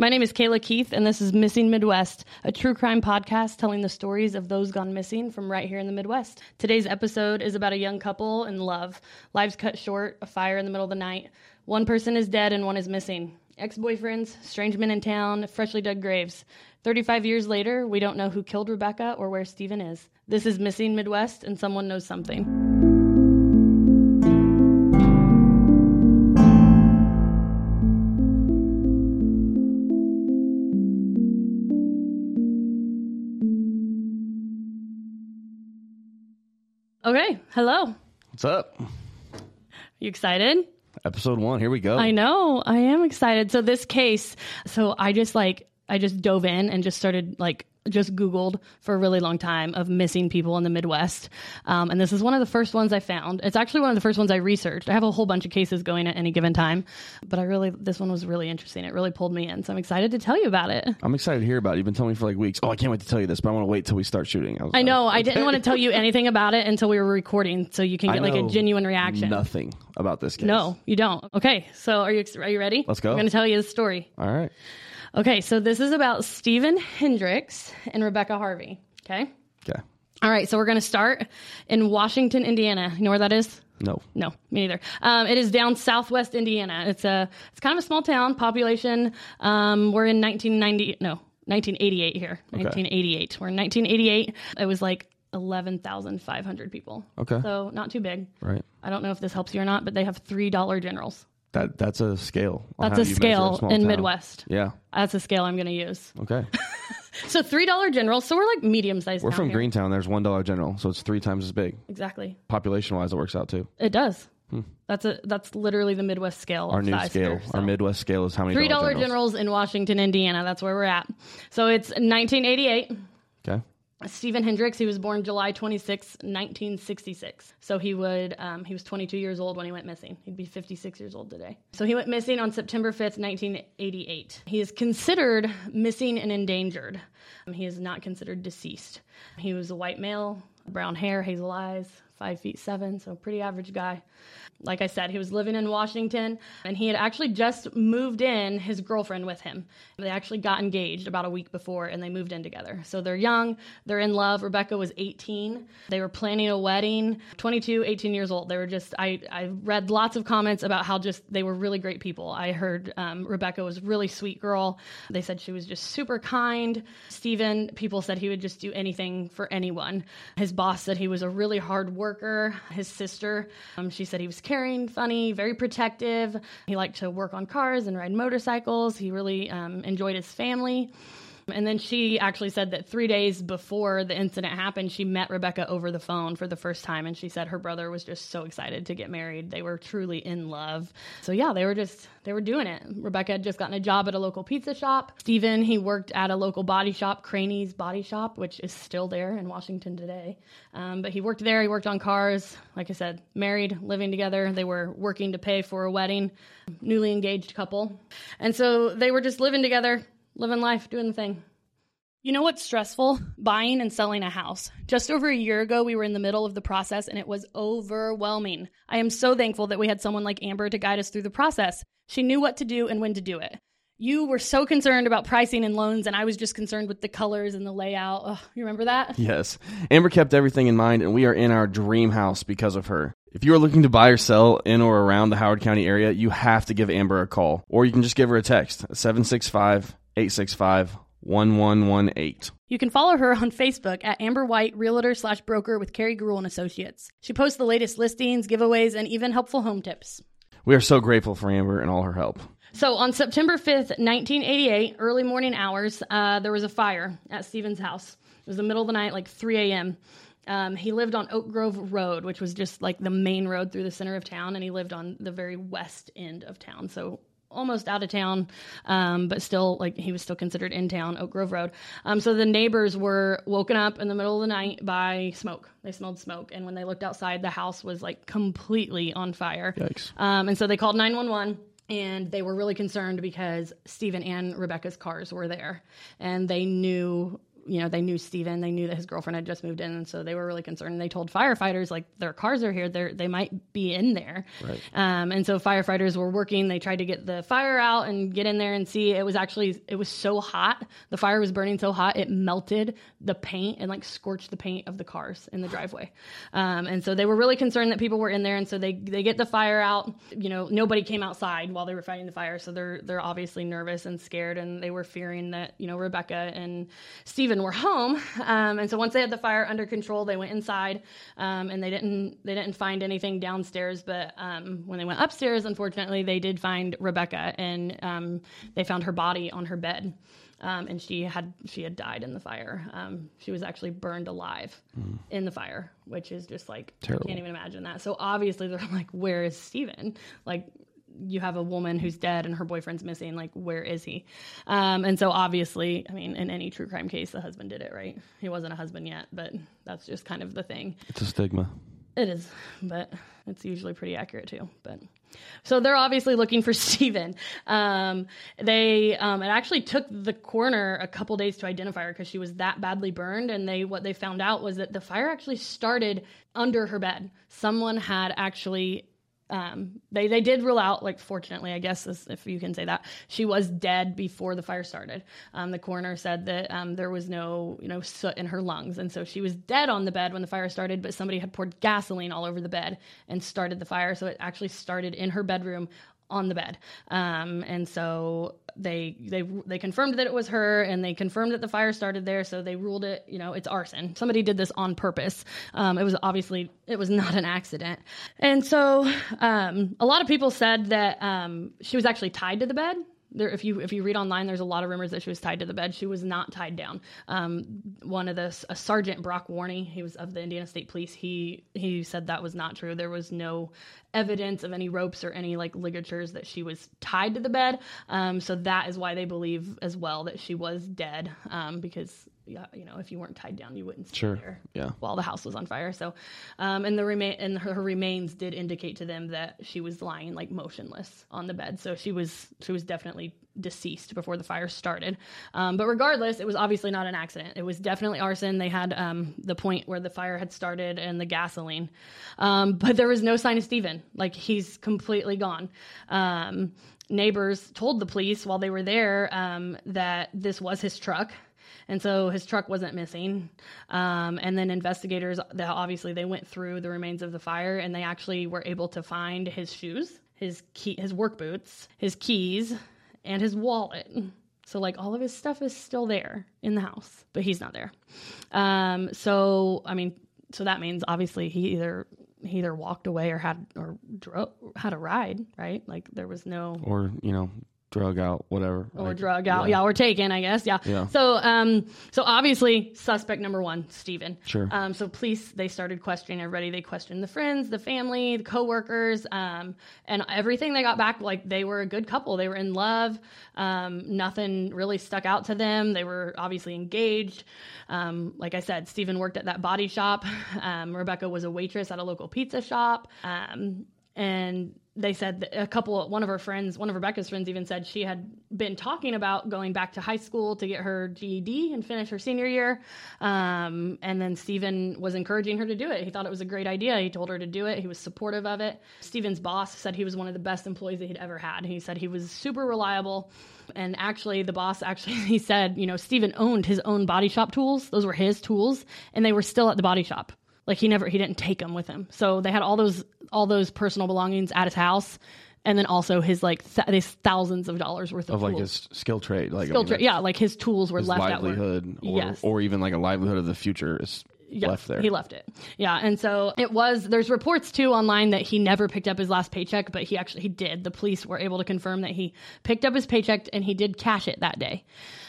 My name is Kayla Keith, and this is Missing Midwest, a true crime podcast telling the stories of those gone missing from right here in the Midwest. Today's episode is about a young couple in love. Lives cut short, a fire in the middle of the night. One person is dead and one is missing. Ex boyfriends, strange men in town, freshly dug graves. 35 years later, we don't know who killed Rebecca or where Steven is. This is Missing Midwest, and someone knows something. Hello. What's up? You excited? Episode one. Here we go. I know. I am excited. So this case, so I just like I just dove in and just started like just Googled for a really long time of missing people in the Midwest. Um, and this is one of the first ones I found. It's actually one of the first ones I researched. I have a whole bunch of cases going at any given time, but I really, this one was really interesting. It really pulled me in. So I'm excited to tell you about it. I'm excited to hear about it. You've been telling me for like weeks. Oh, I can't wait to tell you this, but I want to wait till we start shooting. was I know. like, I didn't want to tell you anything about it until we were recording so you can get like a genuine reaction. Nothing about this case. No, you don't. Okay. So are you, are you ready? Let's go. I'm going to tell you the story. All right. Okay, so this is about Steven Hendricks and Rebecca Harvey. Okay. Okay. All right, so we're going to start in Washington, Indiana. You know where that is? No. No, me neither. Um, it is down southwest Indiana. It's a it's kind of a small town. Population. Um, we're in 1990. No, 1988 here. 1988. We're in 1988. It was like 11,500 people. Okay. So not too big. Right. I don't know if this helps you or not, but they have three dollar generals. That that's a scale. That's a scale small in town. Midwest. Yeah. That's a scale I'm going to use. Okay. So three dollar generals. So we're like medium sized. We're from Greentown. There's one dollar general, so it's three times as big. Exactly. Population wise, it works out too. It does. That's a that's literally the Midwest scale. Hmm. Our new scale, here, so. our Midwest scale is how many Three dollar generals? generals in Washington, Indiana. That's where we're at. So it's 1988. Okay. Steven Hendricks. He was born July 26, 1966. So he would um, he was 22 years old when he went missing. He'd be 56 years old today. So he went missing on September 5th, 1988. He is considered missing and endangered. Um, he is not considered deceased. He was a white male, brown hair, hazel eyes, five feet seven, so pretty average guy. Like I said, he was living in Washington and he had actually just moved in his girlfriend with him. They actually got engaged about a week before and they moved in together. So they're young, they're in love. Rebecca was 18. They were planning a wedding, 22, 18 years old. They were just, I, I read lots of comments about how just they were really great people. I heard um, Rebecca was a really sweet girl. They said she was just super kind. Steven, people said he would just do anything for anyone. His boss said he was a really hard worker. His sister, um, she said he was caring, funny, very protective. He liked to work on cars and ride motorcycles. He really um, enjoyed his family. And then she actually said that three days before the incident happened, she met Rebecca over the phone for the first time. And she said her brother was just so excited to get married. They were truly in love. So, yeah, they were just, they were doing it. Rebecca had just gotten a job at a local pizza shop. Steven, he worked at a local body shop, Craney's Body Shop, which is still there in Washington today. Um, but he worked there, he worked on cars. Like I said, married, living together. They were working to pay for a wedding, newly engaged couple. And so they were just living together living life, doing the thing. You know what's stressful? Buying and selling a house. Just over a year ago, we were in the middle of the process and it was overwhelming. I am so thankful that we had someone like Amber to guide us through the process. She knew what to do and when to do it. You were so concerned about pricing and loans, and I was just concerned with the colors and the layout. Ugh, you remember that? Yes. Amber kept everything in mind, and we are in our dream house because of her. If you are looking to buy or sell in or around the Howard County area, you have to give Amber a call, or you can just give her a text 765 865 1118. You can follow her on Facebook at Amber White Realtor slash Broker with Carrie Gruel and Associates. She posts the latest listings, giveaways, and even helpful home tips. We are so grateful for Amber and all her help. So on September 5th, 1988, early morning hours, uh, there was a fire at Steven's house. It was the middle of the night, like 3 a.m. Um, he lived on Oak Grove Road, which was just like the main road through the center of town, and he lived on the very west end of town. So almost out of town, um, but still like he was still considered in town, Oak Grove Road. Um, so the neighbors were woken up in the middle of the night by smoke. They smelled smoke, and when they looked outside, the house was like completely on fire. Yikes. Um, and so they called 911 and they were really concerned because Steven and Rebecca's cars were there and they knew you know, they knew Steven, they knew that his girlfriend had just moved in. And so they were really concerned. And they told firefighters, like, their cars are here. They're, they might be in there. Right. Um, and so firefighters were working. They tried to get the fire out and get in there and see. It was actually, it was so hot. The fire was burning so hot, it melted the paint and like scorched the paint of the cars in the driveway. Um, and so they were really concerned that people were in there. And so they, they get the fire out. You know, nobody came outside while they were fighting the fire. So they're, they're obviously nervous and scared. And they were fearing that, you know, Rebecca and Steven were home. Um, and so once they had the fire under control, they went inside um, and they didn't, they didn't find anything downstairs. But um, when they went upstairs, unfortunately, they did find Rebecca and um, they found her body on her bed. Um, and she had she had died in the fire. Um, she was actually burned alive in the fire, which is just like Terrible. I can't even imagine that. So obviously they're like, "Where is Steven? Like, you have a woman who's dead and her boyfriend's missing. Like, where is he? Um, and so obviously, I mean, in any true crime case, the husband did it, right? He wasn't a husband yet, but that's just kind of the thing. It's a stigma. It is, but it's usually pretty accurate too. But so they're obviously looking for Steven. Um, they um, it actually took the coroner a couple days to identify her because she was that badly burned. And they what they found out was that the fire actually started under her bed. Someone had actually um, they they did rule out, like fortunately, I guess if you can say that, she was dead before the fire started. Um, the coroner said that um, there was no you know soot in her lungs, and so she was dead on the bed when the fire started. But somebody had poured gasoline all over the bed and started the fire, so it actually started in her bedroom on the bed. Um, and so they they they confirmed that it was her, and they confirmed that the fire started there. So they ruled it, you know, it's arson. Somebody did this on purpose. Um, it was obviously it was not an accident. And so um, a lot of people said that um, she was actually tied to the bed. There, if you if you read online, there's a lot of rumors that she was tied to the bed. She was not tied down. Um, one of the a Sergeant Brock Warney, he was of the Indiana State Police. He he said that was not true. There was no evidence of any ropes or any like ligatures that she was tied to the bed. Um, so that is why they believe as well that she was dead. Um, because you know, if you weren't tied down, you wouldn't stay Sure. there Yeah. while the house was on fire. So, um, and the remain and her, her remains did indicate to them that she was lying like motionless on the bed. So she was she was definitely deceased before the fire started. Um, but regardless, it was obviously not an accident. It was definitely arson. They had um, the point where the fire had started and the gasoline, um, but there was no sign of Steven. Like he's completely gone. Um, neighbors told the police while they were there um, that this was his truck and so his truck wasn't missing. Um, and then investigators, obviously, they went through the remains of the fire, and they actually were able to find his shoes, his key, his work boots, his keys, and his wallet. So like all of his stuff is still there in the house, but he's not there. Um, so I mean, so that means obviously he either he either walked away or had or drove, had a ride, right? Like there was no Or, you know, drug out, whatever. or Like, drug out, yeah. or taken, I guess, yeah. Yeah. So, um, so obviously, suspect number one, Steven. Sure. Um, so police they started questioning everybody. They questioned the friends, the family, the coworkers, um, and everything they got back like they were a good couple. They were in love. Um, nothing really stuck out to them. They were obviously engaged. Um, like I said, Steven worked at that body shop. Um, Rebecca was a waitress at a local pizza shop. Um, and they said a couple one of her friends one of rebecca's friends even said she had been talking about going back to high school to get her ged and finish her senior year. Um, and then steven was encouraging her to do it. He thought it was a great idea. He told her to do it. He was supportive of it. Steven's boss said he was one of the best employees that he'd ever had. He said he was super reliable. And actually the boss actually he said you know steven owned his own body shop tools. Those were his tools. And they were still at the body shop like he never he didn't take them with him so they had all those all those personal belongings at his house and then also his like th- these thousands of dollars worth of, Of like tools. his skill trade. Like, I mean, yeah like his tools were his left livelihood or, Yes. or even like a livelihood of the future is Yeah, left there. He left it. Yeah, and so it was. There's reports too online that he never picked up his last paycheck, but he actually he did. The police were able to confirm that he picked up his paycheck and he did cash it that day.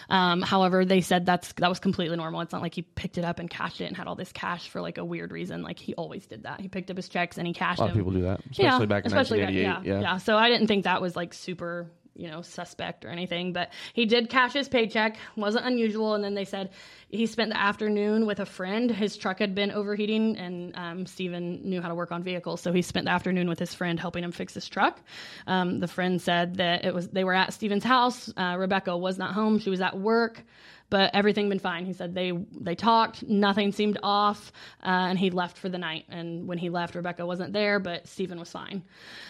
Um, however, they said that's that was completely normal. It's not like he picked it up and cashed it and had all this cash for like a weird reason. Like he always did that. He picked up his checks and he cashed a lot of them. people do that, especially back in especially back- 1988. yeah, yeah. So I didn't think that was like super you know, suspect or anything, but he did cash his paycheck. wasn't unusual. And then they said he spent the afternoon with a friend. His truck had been overheating, and um, Steven knew how to work on vehicles, so he spent the afternoon with his friend helping him fix his truck. Um, the friend said that it was they were at Steven's house. Uh, Rebecca was not home; she was at work but everything been fine. He said they they talked, nothing seemed off, uh, and he left for the night. And when he left, Rebecca wasn't there, but Steven was fine.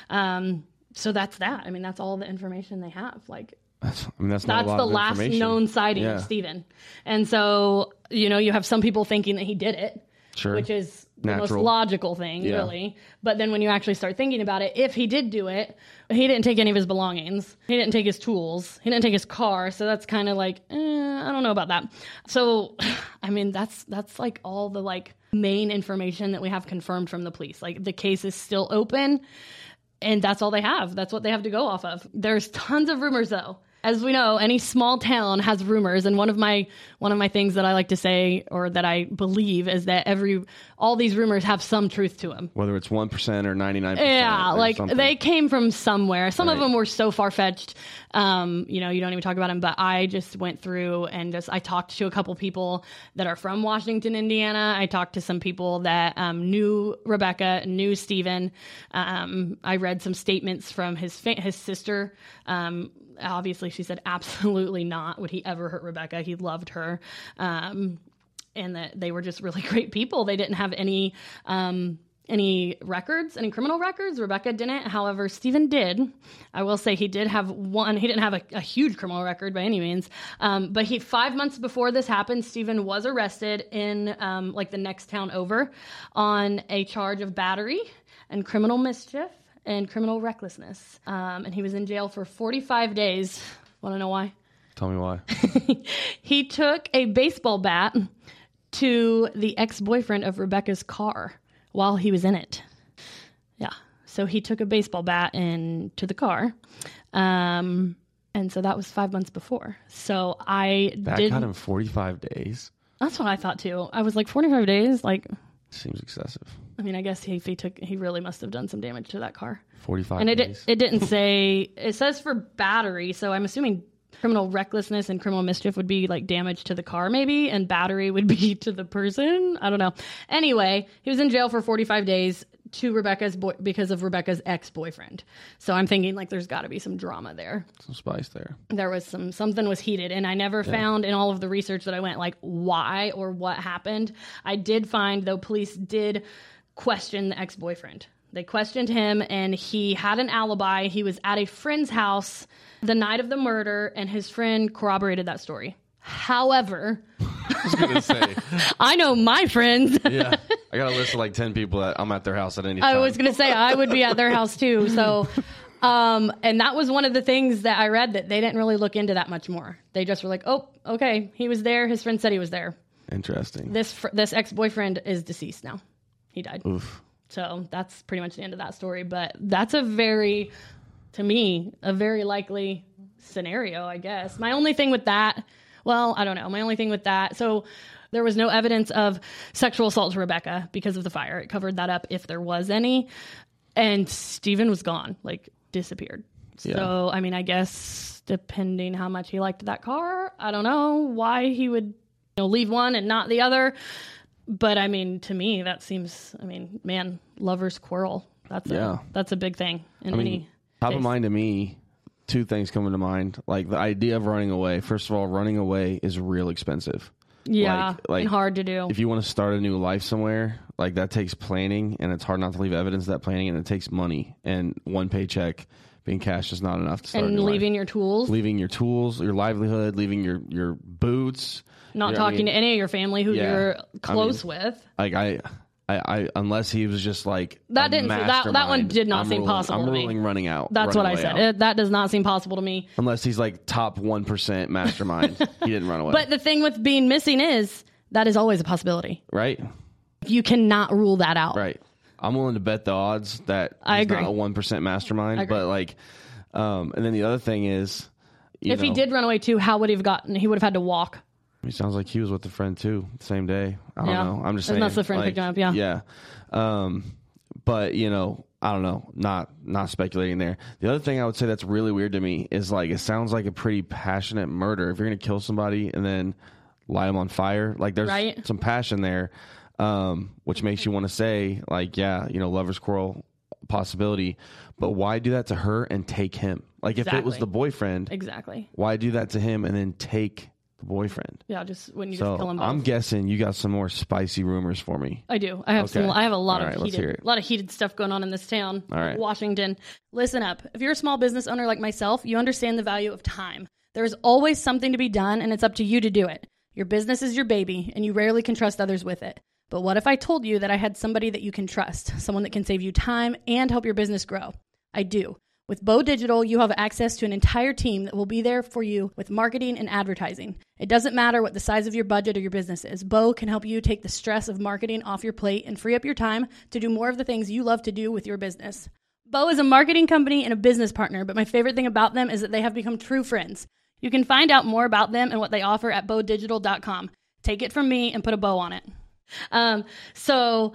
Um, so that's that. I mean, that's all the information they have. Like That's, I mean, that's not a that's the last known sighting Yeah. of Steven. And so, you know, you have some people thinking that he did it, Sure. which is the most logical thing, Yeah. really. But then when you actually start thinking about it, if he did do it, he didn't take any of his belongings. He didn't take his tools. He didn't take his car. So that's kind of like, eh, I don't know about that. So, I mean, that's that's like all the like main information that we have confirmed from the police. Like the case is still open and that's all they have. That's what they have to go off of. There's tons of rumors though. As we know, any small town has rumors, and one of my one of my things that I like to say or that I believe is that every all these rumors have some truth to them. Whether it's 1% or 99%. Yeah, like something. they came from somewhere. Some of them were so far fetched. Um, you know, you don't even talk about them. But I just went through and just I talked to a couple people that are from Washington, Indiana. I talked to some people that um, knew Rebecca, knew Steven. Um, I read some statements from his fa- his sister. Obviously, she said absolutely not would he ever hurt Rebecca. He loved her. Um, and that they were just really great people. They didn't have any um, any records, any criminal records. Rebecca didn't. However, Steven did. I will say he did have one. He didn't have a, a huge criminal record by any means. Um, but he five months before this happened, Steven was arrested in um, like the next town over on a charge of battery and criminal mischief and criminal recklessness. Um, and he was in jail for 45 days. Want to know why? Tell me why. he took a baseball bat to the ex boyfriend of Rebecca's car while he was in it. Yeah. So he took a baseball bat and to the car. Um, and so that was five months before. So I That did. got him 45 days. That's what I thought too. I was like, 45 days? Like, Seems excessive. I mean, I guess he, if he took, he really must have done some damage to that car. 45 And it, days. it didn't say, it says for battery. So I'm assuming criminal recklessness and criminal mischief would be like damage to the car, maybe, and battery would be to the person. I don't know. Anyway, he was in jail for 45 days to Rebecca's boy because of Rebecca's ex boyfriend. So I'm thinking like there's got to be some drama there Some spice there. there was some something was heated and i never found in all of the research that i went like why or what happened i did find though police did question the ex-boyfriend they questioned him and he had an alibi he was at a friend's house the night of the murder and his friend corroborated that story however I i know my friends yeah. I got a list of like 10 people that I'm at their house at any time. I was gonna say I would be at their house too. So, um, and that was one of the things that I read that they didn't really look into that much more. They just were like, "Oh, okay, he was there. His friend said he was there." Interesting. This fr- this ex boyfriend is deceased now. He died. Oof. So that's pretty much the end of that story. But that's a very, to me, a very likely scenario, I guess. My only thing with that, well, I don't know. My only thing with that, so there was no evidence of sexual assault to Rebecca because of the fire. It covered that up if there was any. And Steven was gone, like disappeared. So, I mean, I guess depending how much he liked that car, I don't know why he would you know, leave one and not the other. But I mean, to me, that seems. I mean, man, lovers quarrel. That's Yeah. a that's a big thing in I mean, any. top of mind to me, two things come to mind. Like the idea of running away. First of all, running away is real expensive. Yeah, like- like, and hard to do. If you want to start a new life somewhere, like that takes planning, and it's hard not to leave evidence of that planning, and it takes money. And one paycheck being cash is not enough to start. and new life. leaving your tools, leaving your tools, your livelihood, leaving your your boots. not you know what I talking mean? to any of your family who Yeah. you're I close with. Like I, I, I unless he was just like That didn't- that- that one did not I'm seem ruling- possible I'm to me. ruling running out. That's what I said. It, that does not seem possible to me. Unless he's like top one percent mastermind, he didn't run away. But the thing with being missing is that is always a possibility. right, You cannot rule that out. right. I'm willing to bet the odds that I he's agree. not a one percent mastermind. But like, um, and then the other thing is, you If he did run away too, how would he have gotten? He would have had to walk. He sounds like he was with a friend too, same day. I don't Yeah. know. I'm just saying. that's the friend like, picked him up, yeah. Yeah. Um, but you know, I don't know, not not speculating there. The other thing I would say that's really weird to me is like it sounds like a pretty passionate murder. If you're gonna kill somebody and then light them on fire, like there's Right. some passion there, um, which makes you want to say like, yeah, you know, lovers quarrel possibility, but why do that to her and take him? Like if it was the boyfriend, Exactly. why do that to him and then take the boyfriend? Yeah, just when you So just kill them both. I'm guessing you got some more spicy rumors for me. I do. I have Okay. some. I have a lot All of heated, a lot of heated stuff going on in this town, All right. Washington. Listen up. If you're a small business owner like myself, you understand the value of time. There is always something to be done, and it's up to you to do it. Your business is your baby, and you rarely can trust others with it. But what if I told you that I had somebody that you can trust, someone that can save you time and help your business grow? I do. With Bow Digital, you have access to an entire team that will be there for you with marketing and advertising. It doesn't matter what the size of your budget or your business is. Bow can help you take the stress of marketing off your plate and free up your time to do more of the things you love to do with your business. Bow is a marketing company and a business partner, but my favorite thing about them is that they have become true friends. You can find out more about them and what they offer at bowdigital.com. Take it from me and put a bow on it. Um, so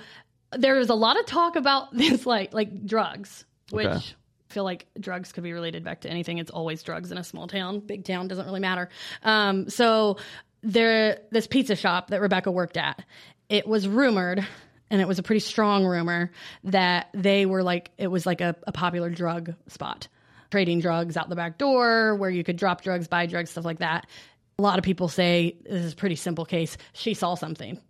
there was a lot of talk about this, like like drugs, which Okay. I feel like drugs could be related back to anything. It's always drugs in a small town. Big town doesn't really matter. Um, so there, this pizza shop that Rebecca worked at, it was rumored, and it was a pretty strong rumor that they were like it was like a, a popular drug spot, trading drugs out the back door where you could drop drugs, buy drugs, stuff like that. A lot of people say this is a pretty simple case. She saw something.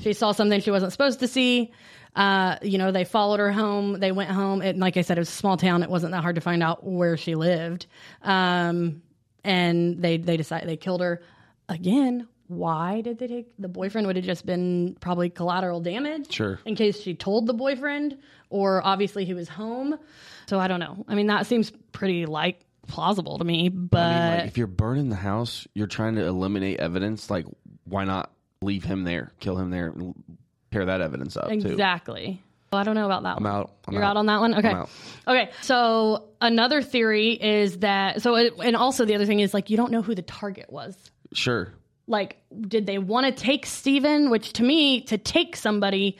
She saw something she wasn't supposed to see. Uh, you know, they followed her home. They went home. And like I said, it was a small town. It wasn't that hard to find out where she lived. Um, and they they decided they killed her again. Why did they take the boyfriend? Would have just been probably collateral damage, Sure. in case she told the boyfriend, or obviously he was home. So I don't know. I mean, that seems pretty like plausible to me. But I mean, like, if you're burning the house, you're trying to eliminate evidence. Like, why not leave him there, kill him there, tear that evidence up too? exactly. Well, I don't know about that. I'm one. out. I'm You're out. on that one? Okay. out. Okay. So another theory is that so it, and also the other thing is like you don't know who the target was. Sure. Like did they want to take Steven, which to me to take somebody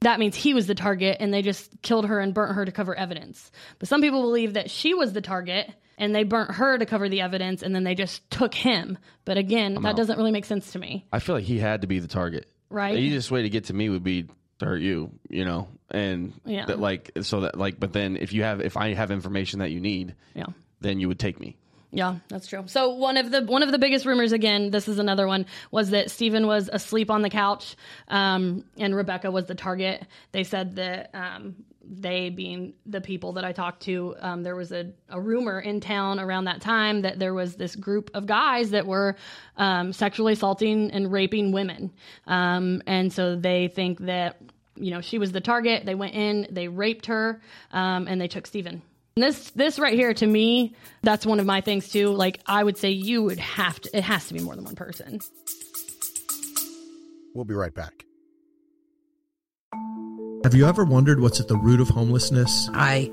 that means he was the target and they just killed her and burnt her to cover evidence. But some people believe that she was the target and they burnt her to cover the evidence and then they just took him. But again, that doesn't really make sense to me. I feel like he had to be the target. Right. The easiest way to get to me would be to hurt you, you know, and Yeah. that like so that like, but then if you have if I have information that you need, Yeah. then you would take me. Yeah, that's true. So one of the one of the biggest rumors again, this is another one, was that Steven was asleep on the couch, um, and Rebecca was the target. They said that um, they, being the people that I talked to, um, there was a, a rumor in town around that time that there was this group of guys that were um, sexually assaulting and raping women, um, and so they think that you know she was the target. They went in, they raped her, um, and they took Steven. And This this right here to me, that's one of my things too. Like I would say you would have to it has to be more than one person. We'll be right back. Have you ever wondered what's at the root of homelessness? I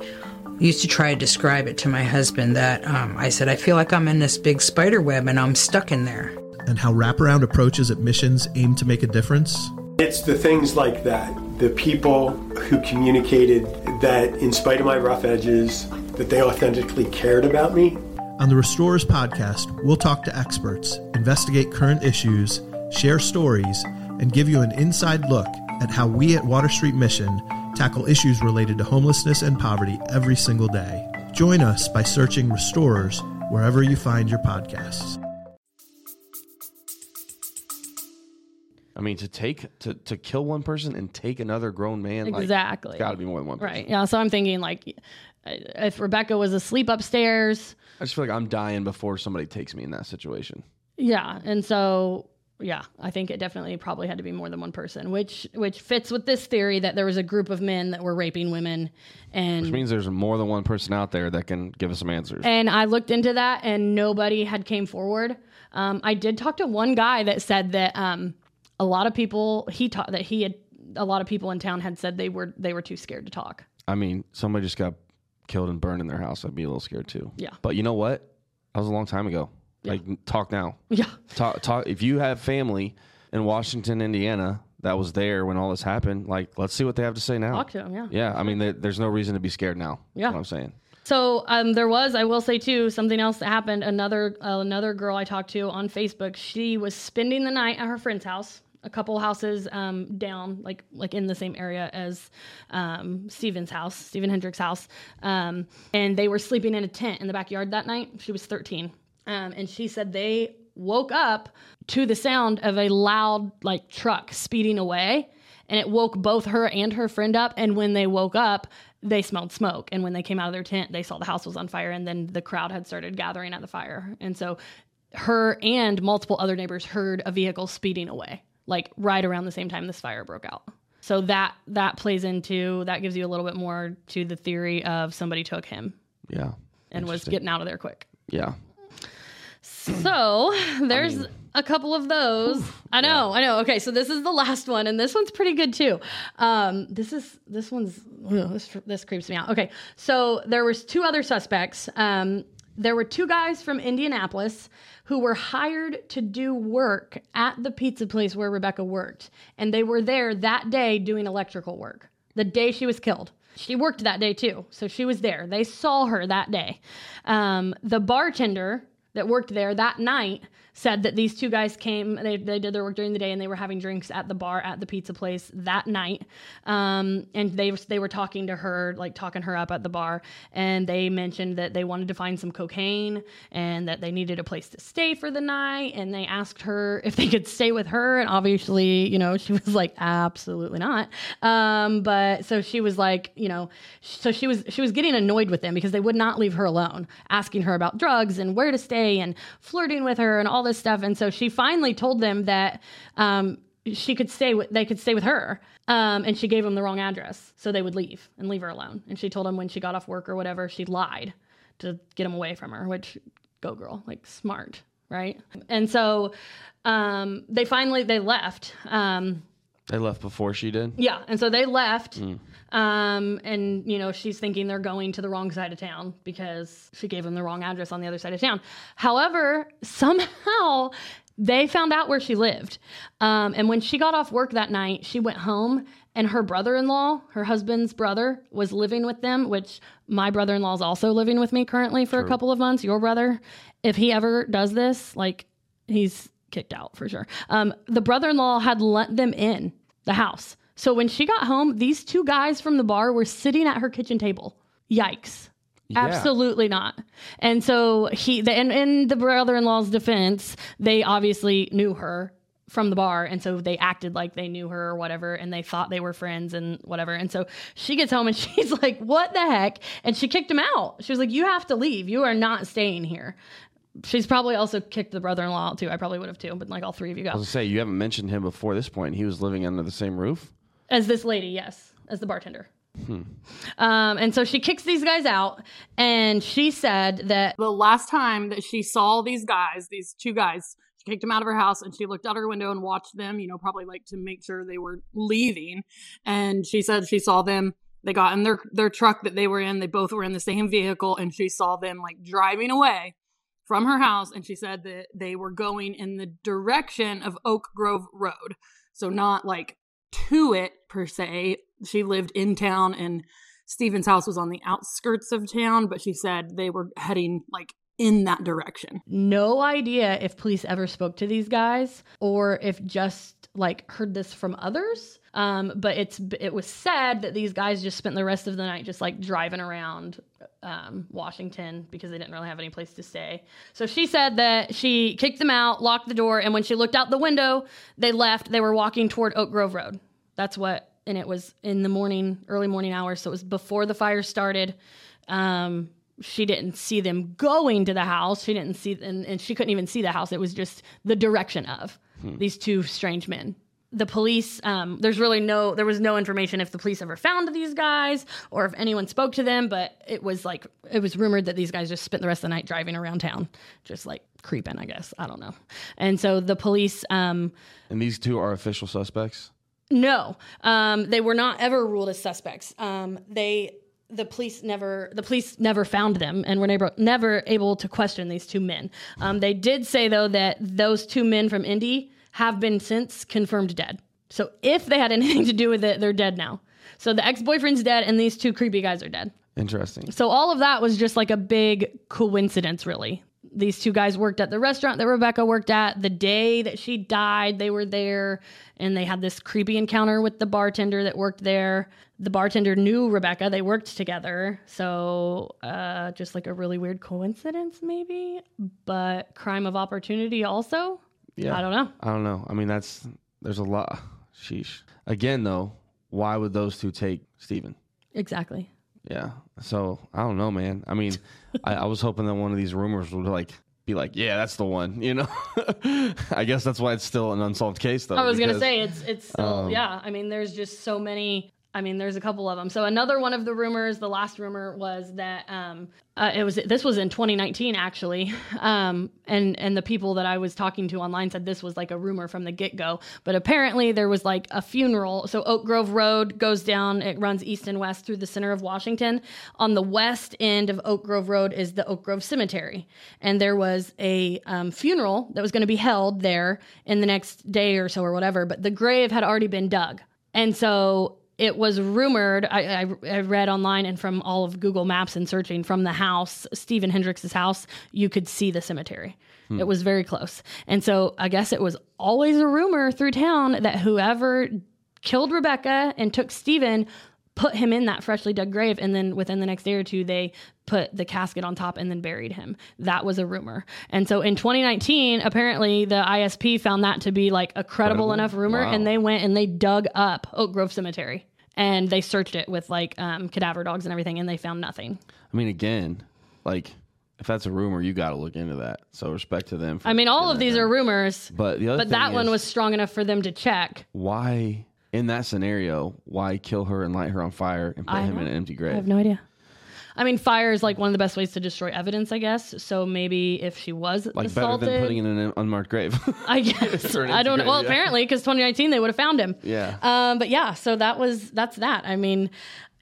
used to try to describe it to my husband that um, I said, I feel like I'm in this big spider web and I'm stuck in there. And how wraparound approaches at missions aim to make a difference? It's the things like that, the people who communicated that in spite of my rough edges, that they authentically cared about me. On the Restorers podcast, we'll talk to experts, investigate current issues, share stories, and give you an inside look at how we at Water Street Mission tackle issues related to homelessness and poverty every single day. Join us by searching Restorers wherever you find your podcasts. I mean, to take to to kill one person and take another grown man, like, exactly. got to be more than one. Person. Right. Yeah. So I'm thinking like if Rebecca was asleep upstairs, I just feel like I'm dying before somebody takes me in that situation. yeah, and so yeah, I think it definitely probably had to be more than one person, which which fits with this theory that there was a group of men that were raping women, and Which means there's more than one person out there that can give us some answers. and I looked into that, and nobody had came forward. Um, I did talk to one guy that said that um, a lot of people he taught that he had a lot of people in town had said they were they were too scared to talk. I mean, somebody just got killed and burned in their house. I'd be a little scared too. Yeah. But you know what? That was a long time ago. Like, talk now. Yeah, Talk, talk. If you have family in Washington, Indiana, that was there when all this happened. Like, let's see what they have to say now. Talk to him, yeah. Yeah, I mean, there- there's no reason to be scared now. Yeah. What I'm saying. So um, there was, I will say too, something else that happened. Another uh, another girl I talked to on Facebook. She was spending the night at her friend's house, a couple houses um, down, like like in the same area as um, Steven's house, Steven Hendrick's house, um, and they were sleeping in a tent in the backyard that night. She was 13, um, and she said they woke up to the sound of a loud like truck speeding away. And it woke both her and her friend up. And when they woke up they smelled smoke. And when they came out of their tent they saw the house was on fire. And then the crowd had started gathering at the fire. And so her and multiple other neighbors heard a vehicle speeding away like right around the same time this fire broke out. So that that plays into that gives you a little bit more to the theory of somebody took him Yeah. and was getting out of there quick. Yeah. So there's a couple of those. I know, I know. Okay, so this is the last one, and this one's pretty good too. Um, this is this one's ugh, this this creeps me out. Okay, so there was two other suspects. Um, there were two guys from Indianapolis who were hired to do work at the pizza place where Rebecca worked, and they were there that day doing electrical work. The day she was killed. She worked that day too, so she was there. They saw her that day. Um, the bartender that worked there that night said that these two guys came they, they did their work during the day and they were having drinks at the bar at the pizza place that night. Um, and they, they were talking to her like talking her up at the bar. And they mentioned that they wanted to find some cocaine and that they needed a place to stay for the night. And they asked her if they could stay with her. And obviously you know she was like absolutely not. Um, but so she was like you know so she was she was getting annoyed with them because they would not leave her alone asking her about drugs and where to stay and flirting with her and all stuff. And so she finally told them that um, she could stay with they could stay with her um, and she gave them the wrong address. So they would leave and leave her alone. And she told them when she got off work or whatever she lied to get them away from her which go girl like smart right? And so um, they finally they left um, They left before she did. yeah, and so they left. Um, and you know, she's thinking they're going to the wrong side of town because she gave them the wrong address on the other side of town. However, somehow they found out where she lived. Um, and when she got off work that night, she went home and her brother-in-law, her husband's brother, was living with them, which my brother-in-law is also living with me currently for a couple of months. Your brother, if he ever does this, like he's kicked out for sure. Um, the brother-in-law had let them in the house. So when she got home, these two guys from the bar were sitting at her kitchen table. Yikes. Absolutely not. And so he, the, and in the brother-in-law's defense, they obviously knew her from the bar, and so they acted like they knew her or whatever, and they thought they were friends and whatever. And so she gets home and she's like, "What the heck?" And she kicked him out. She was like, "You have to leave. You are not staying here." She's probably also kicked the brother-in-law out too. I probably would have too, but like all three of you guys. I was gonna say you haven't mentioned him before this point. He was living under the same roof. As this lady, yes, as the bartender. Um, and so she kicks these guys out, and she said that the last time that she saw these guys, these two guys, she kicked them out of her house and she looked out her window and watched them, you know, probably like to make sure they were leaving. And she said she saw them. They got in their their truck that they were in. They both were in the same vehicle, and she saw them like driving away from her house. And she said that they were going in the direction of Oak Grove Road, so not like to it per se. She lived in town, and Steven's house was on the outskirts of town, but she said they were heading like in that direction. no idea if police ever spoke to these guys or if just like heard this from others. Um, but it's it was said that these guys just spent the rest of the night just like driving around um, Washington because they didn't really have any place to stay. So she said that she kicked them out, locked the door, and when she looked out the window, they left. They were walking toward Oak Grove Road. That's what, and it was in the morning, early morning hours. So it was before the fire started. Um, she didn't see them going to the house. She didn't see, and, and she couldn't even see the house. It was just the direction of these two strange men. The police, um, there's really no, there was no information if the police ever found these guys or if anyone spoke to them, but it was like, it was rumored that these guys just spent the rest of the night driving around town, just like creeping, I guess. I don't know. And so the police, um, And these two are official suspects. no, um, they were not ever ruled as suspects. Um, they, the police never, the police never found them, and were never, never able to question these two men. Um, they did say though that those two men from Indy have been since confirmed dead. So if they had anything to do with it, they're dead now. So the ex boyfriend's dead, and these two creepy guys are dead. Interesting. So all of that was just like a big coincidence, really. These two guys worked at the restaurant that Rebecca worked at. The day that she died, they were there and they had this creepy encounter with the bartender that worked there. The bartender knew Rebecca, they worked together. So uh, just like a really weird coincidence, maybe, but crime of opportunity also. Yeah. I don't know. I don't know. I mean, that's there's a lot. Sheesh. Again, though, why would those two take Steven? Exactly. Yeah. So I don't know, man. I mean, I, I was hoping that one of these rumors would like be like, yeah, that's the one. You know. I guess that's why it's still an unsolved case, though. I was gonna say it's it's still um, yeah. I mean, there's just so many. I mean, there's a couple of them. So another one of the rumors, the last rumor was that um, uh, it was this was in 2019 actually, um, and and the people that I was talking to online said this was like a rumor from the get go. But apparently there was like a funeral. So Oak Grove Road goes down. It runs east and west through the center of Washington. On the west end of Oak Grove Road is the Oak Grove Cemetery, and there was a um, funeral that was going to be held there in the next day or so or whatever. But the grave had already been dug, and so it was rumored I, I, I read online and from all of google maps and searching from the house steven hendricks' house you could see the cemetery. It was very close. And so i guess it was always a rumor through town that whoever killed rebecca and took steven put him in that freshly dug grave and then within the next day or two they put the casket on top and then buried him that was a rumor and so in 2019 apparently the isp found that to be like a credible, Credible? enough rumor Wow. and they went and they dug up oak grove cemetery and they searched it with like um, cadaver dogs and everything and they found nothing I mean, again, like if that's a rumor, you got to look into that. So respect to them. For i mean all of these are rumors But the other, but that thing one was strong enough for them to check why in that scenario, why kill her and light her on fire and put I him in an empty grave? i have no idea I mean, fire is like one of the best ways to destroy evidence, I guess. So maybe if she was like assaulted, better than putting in an unmarked grave. I guess I don't know. Well, yeah. apparently, because 2019 they would have found him. yeah. Um, but yeah, so that was that's that. I mean,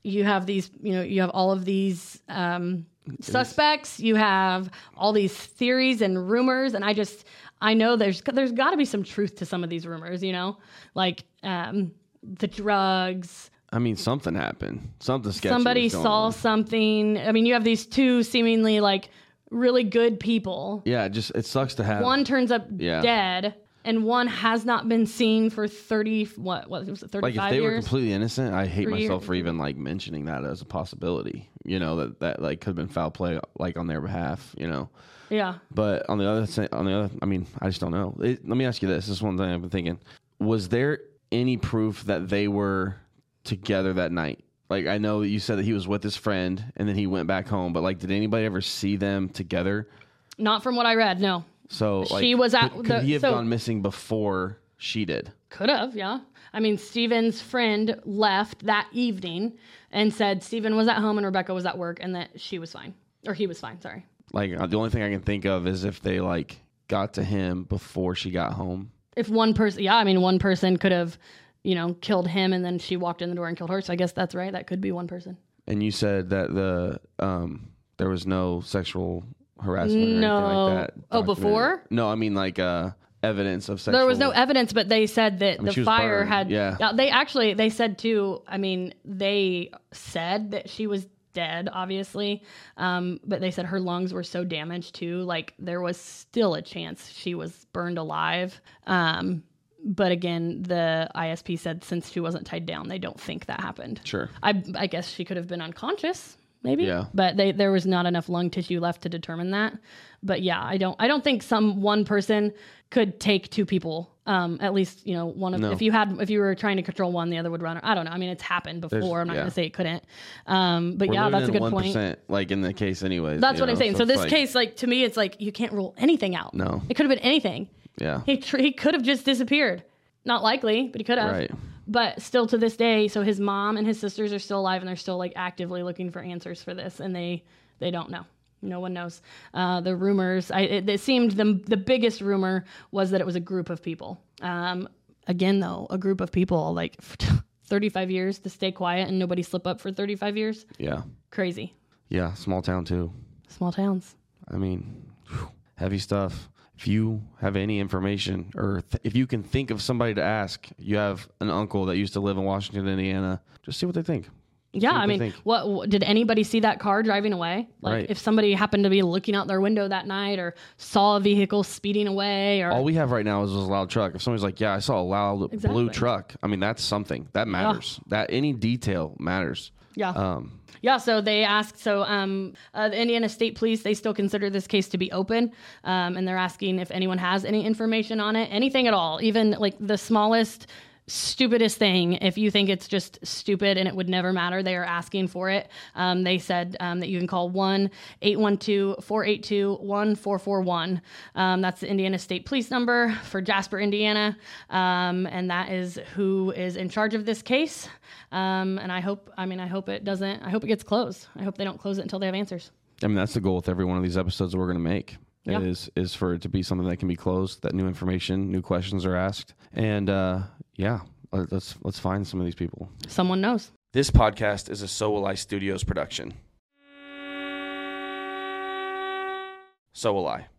you have these, you know, you have all of these um, suspects. You have all these theories and rumors, and I just I know there's there's got to be some truth to some of these rumors. You know, like um, the drugs. I mean, something happened. Something sketchy. Somebody saw on. something. I mean, you have these two seemingly like really good people. Yeah, it just it sucks to have. One turns up Yeah. dead. And one has not been seen for thirty what what was it thirty like if they were completely innocent, I hate myself years. for even like mentioning that as a possibility. You know that that like could have been foul play like on their behalf. You know, yeah, but on the other sa- on the other, I mean, I just don't know. It, let me ask you this: This is one thing I've been thinking. Was there any proof that they were together that night? Like I know that you said that he was with his friend and then he went back home, but like, did anybody ever see them together? not from what I read. No, So like, She was at Could, the- could he have so- gone missing before she did? Could have, yeah. I mean, Steven's friend left that evening and said Steven was at home and Rebecca was at work and that she was fine. Or he was fine, sorry. Like uh, the only thing I can think of is if they like got to him before she got home. If one person, yeah, I mean, one person could have, you know, killed him and then she walked in the door and killed her. So I guess that's right. That could be one person. And you said that the um there was no sexual harassment or No. anything like that. Oh, before? No, I mean like uh evidence of sexual. There was no evidence, but they said that mean, the fire burned, had. yeah. They actually they said too. I mean, they said that she was dead, obviously, um, but they said her lungs were so damaged too. Like there was still a chance she was burned alive. Um, but again, the ISP said since she wasn't tied down, they don't think that happened. Sure. I, I guess she could have been unconscious, maybe. Yeah. But they, there was not enough lung tissue left to determine that. But yeah, I don't I don't think some one person could take two people. Um, at least you know one of No. if you had if you were trying to control one, the other would run. I don't know. I mean, it's happened before. I'm not yeah. going to say it couldn't. Um, but We're yeah, that's a good point. Like in the case, anyways. That's what I'm saying. So, it's this like- case, like to me, it's like you can't rule anything out. No. it could have been anything. Yeah. He tr- he could have just disappeared. Not likely, but he could have. Right. But still, to this day, so his mom and his sisters are still alive, and they're still like actively looking for answers for this, and they they don't know. No one knows. Uh, the rumors. I, it, it seemed the the biggest rumor was that it was a group of people. Um, again, though, a group of people like 35 years to stay quiet and nobody slip up for 35 years. Yeah. Crazy. Yeah. Small town too. Small towns. I mean, whew, heavy stuff. if you have any information or th- if you can think of somebody to ask, you have an uncle that used to live in Washington, Indiana, just see what they think. Yeah, I mean, what, what did anybody see that car driving away? Like, Right. if somebody happened to be looking out their window that night, or saw a vehicle speeding away, or All we have right now is a loud truck. If somebody's like, "Yeah, I saw a loud blue truck," I mean, that's something that matters. That any detail matters. yeah, Um, yeah. So they asked. So um, uh, the Indiana State Police they still consider this case to be open, um, and they're asking if anyone has any information on it, anything at all, even like the smallest. Stupidest thing. If you think it's just stupid and it would never matter, they are asking for it. Um, they said um, that you can call 1 812 482 1441. Um, That's the Indiana State Police number for Jasper, Indiana. Um, and that is who is in charge of this case. Um, and I hope, I mean, I hope it doesn't, I hope it gets closed. I hope they don't close it until they have answers. I mean, that's the goal with every one of these episodes that we're going to make. Is is for it to be something that can be closed, that new information, new questions are asked, and uh, yeah, let- let's let's find some of these people. Someone knows. This podcast is a So Will I Studios production. So will I.